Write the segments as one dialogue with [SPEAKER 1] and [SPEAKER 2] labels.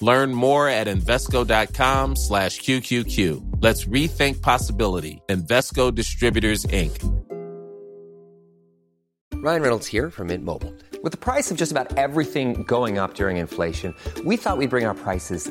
[SPEAKER 1] Learn more at Invesco.com slash QQQ. Let's rethink possibility. Invesco Distributors, Inc.
[SPEAKER 2] Ryan Reynolds here from Mint Mobile. With the price of just about everything going up during inflation, we thought we'd bring our prices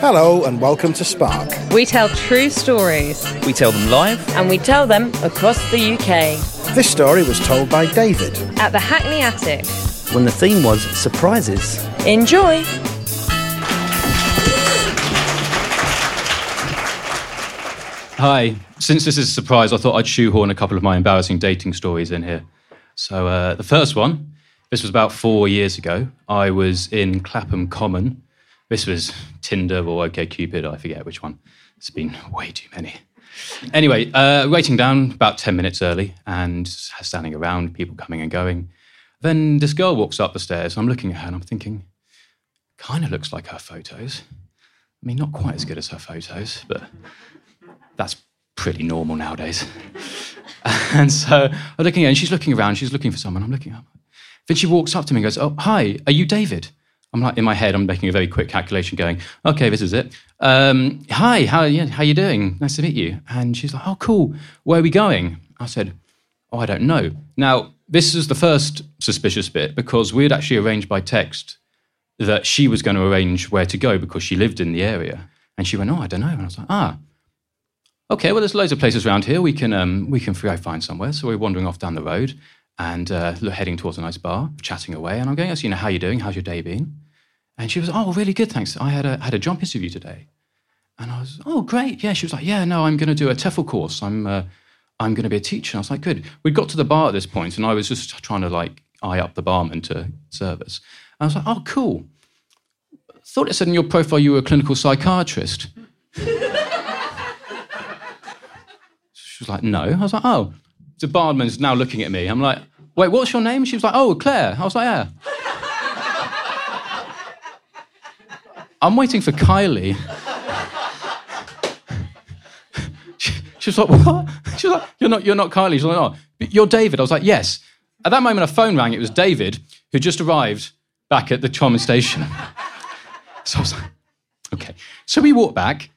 [SPEAKER 3] Hello and welcome to Spark.
[SPEAKER 4] We tell true stories
[SPEAKER 5] We tell them live.
[SPEAKER 4] and we tell them across the UK
[SPEAKER 3] This story was told by David.
[SPEAKER 4] at the Hackney Attic.
[SPEAKER 5] When the theme was surprises.
[SPEAKER 4] Enjoy!
[SPEAKER 6] Hi. Since this is a surprise, I thought I'd shoehorn a couple of my embarrassing dating stories in here. So, uh, the first one, this was about four years ago. I was in Clapham Common. This was Tinder or OkCupid, I forget which one. It's been way too many. Anyway, uh, waiting down about 10 minutes early and standing around, people coming and going. Then this girl walks up the stairs. I'm looking at her and I'm thinking, kind of looks like her photos. I mean, not quite as good as her photos, but that's pretty normal nowadays. and so I'm looking at her, and she's looking around, she's looking for someone, I'm looking up. Then she walks up to me and goes, Oh, hi, are you David? I'm like, in my head, I'm making a very quick calculation going, okay, this is it. Um, hi, how, how you doing? Nice to meet you. And she's like, oh, cool. Where are we going? I said, oh, I don't know. Now, this is the first suspicious bit because we had actually arranged by text that she was going to arrange where to go because she lived in the area. And she went, oh, I don't know. And I was like, ah, okay, well, there's loads of places around here. We can, um, we can find somewhere. So we're wandering off down the road and uh, heading towards a nice bar, chatting away. And I'm going, so, you know, how you doing? How's your day been? And she was, oh, really good, thanks. I had a, had a job interview today. And I was, oh, great. Yeah, she was like, yeah, no, I'm going to do a TEFL course. I'm, uh, I'm going to be a teacher. I was like, good. We'd got to the bar at this point, and I was just trying to like eye up the barman to service. And I was like, oh, cool. Thought it said in your profile you were a clinical psychiatrist. she was like, no. I was like, oh. The barman's now looking at me. I'm like, wait, what's your name? She was like, oh, Claire. I was like, yeah. I'm waiting for Kylie. she, she was like, what? She was like, you're not, you're not Kylie. She's like, oh, you're David. I was like, yes. At that moment, a phone rang. It was David, who just arrived back at the Charmin station. So I was like, okay. So we walked back.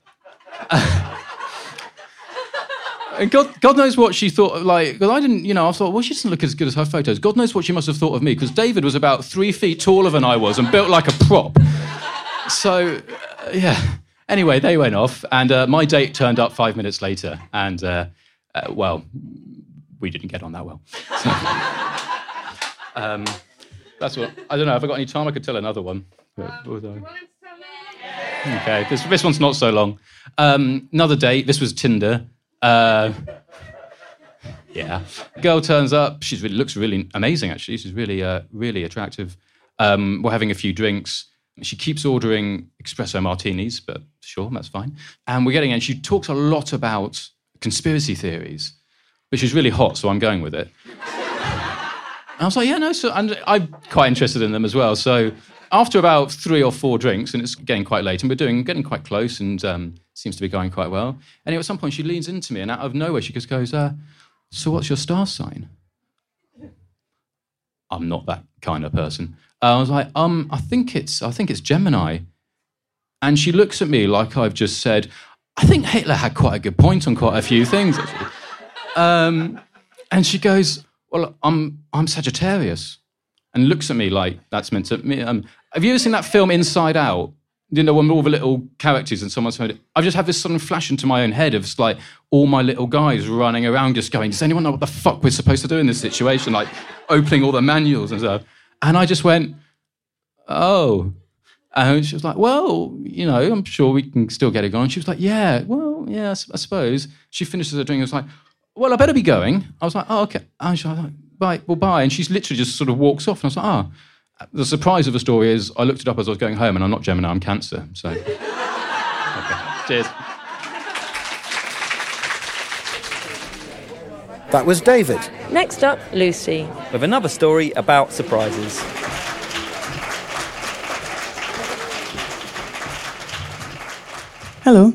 [SPEAKER 6] And God, God knows what she thought. Like, because I didn't, you know, I thought, well, she doesn't look as good as her photos. God knows what she must have thought of me, because David was about three feet taller than I was and built like a prop. So, uh, yeah. Anyway, they went off, and uh, my date turned up five minutes later, and uh, uh, well, we didn't get on that well. So, um, that's what I don't know. Have I got any time? I could tell another one. But, although- Okay, this, this one's not so long. Um, another date. This was Tinder. Uh, yeah, girl turns up. She really looks really amazing. Actually, she's really, uh, really attractive. Um, we're having a few drinks. She keeps ordering espresso martinis, but sure, that's fine. And we're getting, and she talks a lot about conspiracy theories, which is really hot. So I'm going with it. I was like, yeah, no, so and I'm quite interested in them as well. So after about three or four drinks, and it's getting quite late, and we're doing getting quite close, and um, seems to be going quite well. And at some point, she leans into me, and out of nowhere, she just goes, uh, "So, what's your star sign?" I'm not that kind of person. Uh, I was like, um, I think it's, I think it's Gemini. And she looks at me like I've just said, I think Hitler had quite a good point on quite a few things. Um, and she goes, Well, I'm, I'm Sagittarius. And looks at me like that's meant to me. Um, have you ever seen that film Inside Out? you know, when all the little characters and someone's heard it, I've just had this sudden flash into my own head of like all my little guys running around just going, does anyone know what the fuck we're supposed to do in this situation? Like opening all the manuals and stuff. And I just went, oh. And she was like, well, you know, I'm sure we can still get it going. She was like, yeah, well, yeah, I suppose. She finishes her drink and was like, well, I better be going. I was like, oh, okay. And she was like, bye, well, bye. And she's literally just sort of walks off. And I was like, ah. The surprise of the story is I looked it up as I was going home and I'm not Gemini, I'm Cancer. So, okay. cheers.
[SPEAKER 3] That was David.
[SPEAKER 4] Next up, Lucy.
[SPEAKER 5] With another story about surprises.
[SPEAKER 7] Hello.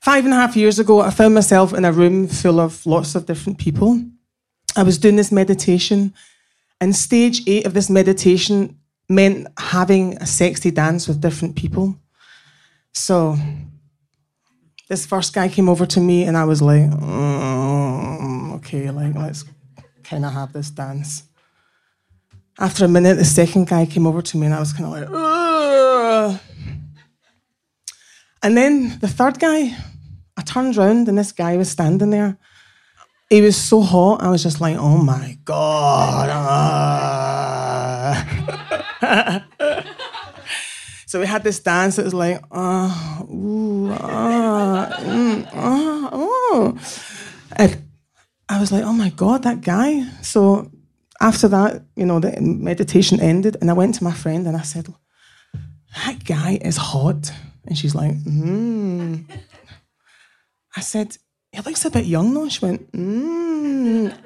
[SPEAKER 7] Five and a half years ago, I found myself in a room full of lots of different people. I was doing this meditation, and stage eight of this meditation meant having a sexy dance with different people. So, this first guy came over to me, and I was like, "Mm, okay, like, let's kind of have this dance. After a minute, the second guy came over to me, and I was kind of like, "Ugh." And then the third guy, I turned around and this guy was standing there. He was so hot, I was just like, oh my God. ah." so we had this dance that was like, ah, ooh, ah, mm, ah, oh. And I was like, oh my God, that guy. So after that, you know, the meditation ended, and I went to my friend and I said, that guy is hot. And she's like, mm. I said, he looks a bit young though. She went, mm.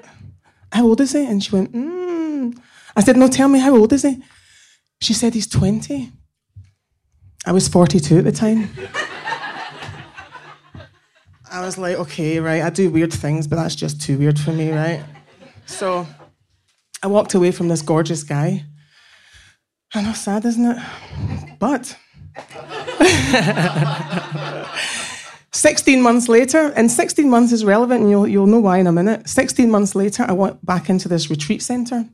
[SPEAKER 7] How old is he? And she went, mm. I said, no, tell me, how old is he? She said, he's 20. I was 42 at the time. I was like, okay, right, I do weird things, but that's just too weird for me, right? So I walked away from this gorgeous guy. I know, sad, isn't it? But 16 months later, and 16 months is relevant, and you'll, you'll know why in a minute. 16 months later, I went back into this retreat center.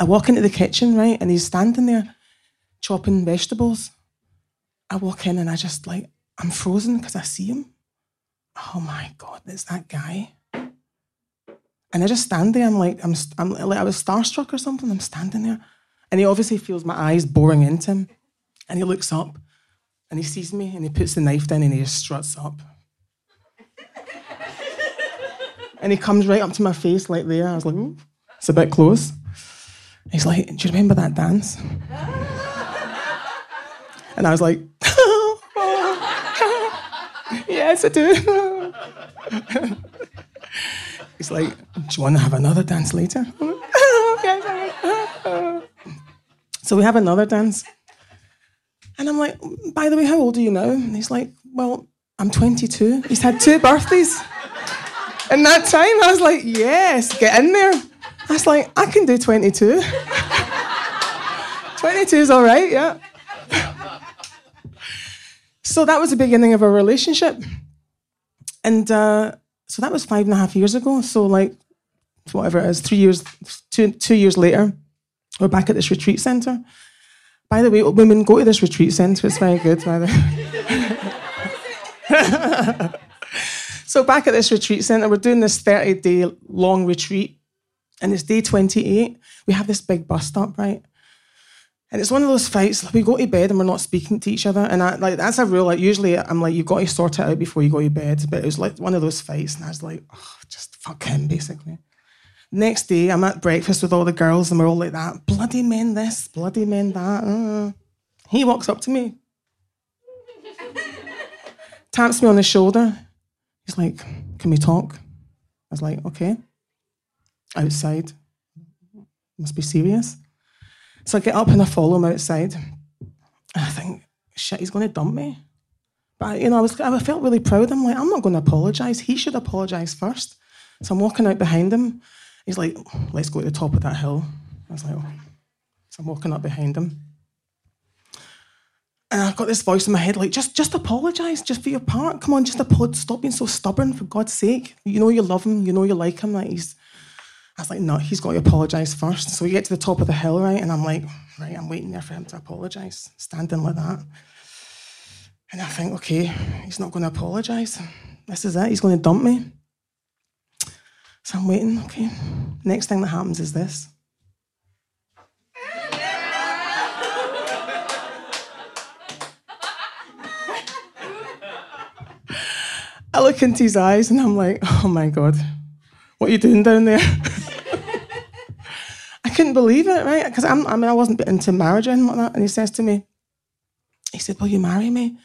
[SPEAKER 7] I walk into the kitchen, right, and he's standing there chopping vegetables. I walk in and I just like, I'm frozen because I see him. Oh my God, it's that guy. And I just stand there. I'm like, I'm, I'm like, I was starstruck or something. I'm standing there. And he obviously feels my eyes boring into him. And he looks up and he sees me and he puts the knife down and he just struts up. and he comes right up to my face like there. I was like, Ooh, it's a bit close. He's like, Do you remember that dance? and I was like, Yes, I do. He's like, Do you want to have another dance later? Okay. So we have another dance. I'm like, by the way, how old are you now? And he's like, well, I'm 22. He's had two birthdays. In that time, I was like, yes, get in there. I was like, I can do 22. 22 is all right, yeah. so that was the beginning of a relationship. And uh, so that was five and a half years ago. So, like, whatever it is, three years, two, two years later, we're back at this retreat center. By the way, women go to this retreat centre. It's very good, by the way. so back at this retreat centre, we're doing this 30 day long retreat, and it's day 28. We have this big bus stop, right? And it's one of those fights. We go to bed and we're not speaking to each other, and I, like that's a rule. Like usually, I'm like, you've got to sort it out before you go to bed. But it was like one of those fights, and I was like, oh, just fuck him, basically. Next day, I'm at breakfast with all the girls, and we're all like that. Bloody men, this, bloody men, that. Uh. He walks up to me, taps me on the shoulder. He's like, Can we talk? I was like, Okay. Outside. Must be serious. So I get up and I follow him outside. And I think, shit, he's going to dump me. But, you know, I, was, I felt really proud. I'm like, I'm not going to apologise. He should apologise first. So I'm walking out behind him. He's like, let's go to the top of that hill. I was like, oh. So I'm walking up behind him. And I've got this voice in my head like, just just apologise, just for your part. Come on, just apologize. Stop being so stubborn, for God's sake. You know you love him, you know you like him. Like he's I was like, no, he's got to apologise first. So we get to the top of the hill, right? And I'm like, right, I'm waiting there for him to apologise, standing like that. And I think, okay, he's not going to apologise. This is it. He's going to dump me. So I'm waiting, okay. Next thing that happens is this. I look into his eyes and I'm like, oh my God, what are you doing down there? I couldn't believe it, right? Because I mean, I wasn't into marriage or anything like that. And he says to me, he said, will you marry me?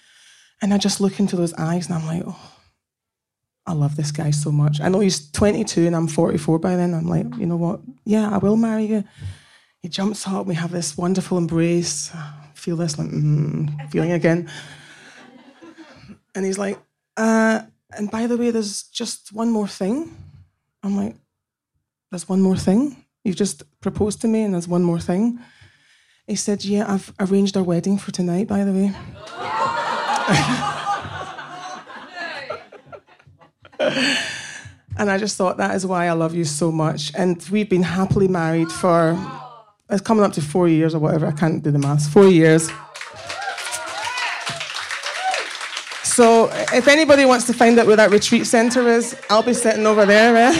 [SPEAKER 7] And I just look into those eyes and I'm like, oh, I love this guy so much. I know he's 22 and I'm 44 by then. I'm like, you know what? Yeah, I will marry you. He jumps up. We have this wonderful embrace. feel this like mm, feeling again. And he's like, uh, and by the way, there's just one more thing. I'm like, there's one more thing. You've just proposed to me, and there's one more thing. He said, yeah, I've arranged our wedding for tonight. By the way. and I just thought that is why I love you so much. And we've been happily married for it's coming up to four years or whatever. I can't do the maths. Four years. So if anybody wants to find out where that retreat centre is, I'll be sitting over there. Eh?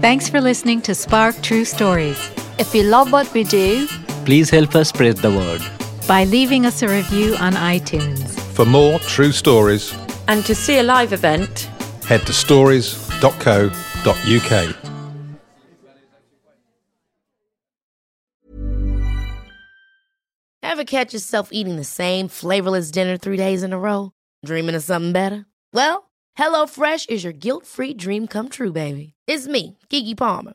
[SPEAKER 8] Thanks for listening to Spark True Stories.
[SPEAKER 4] If you love what we do,
[SPEAKER 5] please help us spread the word
[SPEAKER 8] by leaving us a review on iTunes.
[SPEAKER 9] For more true stories
[SPEAKER 4] and to see a live event,
[SPEAKER 9] head to stories.co.uk.
[SPEAKER 10] Ever catch yourself eating the same flavorless dinner three days in a row? Dreaming of something better? Well, HelloFresh is your guilt free dream come true, baby. It's me, Keke Palmer.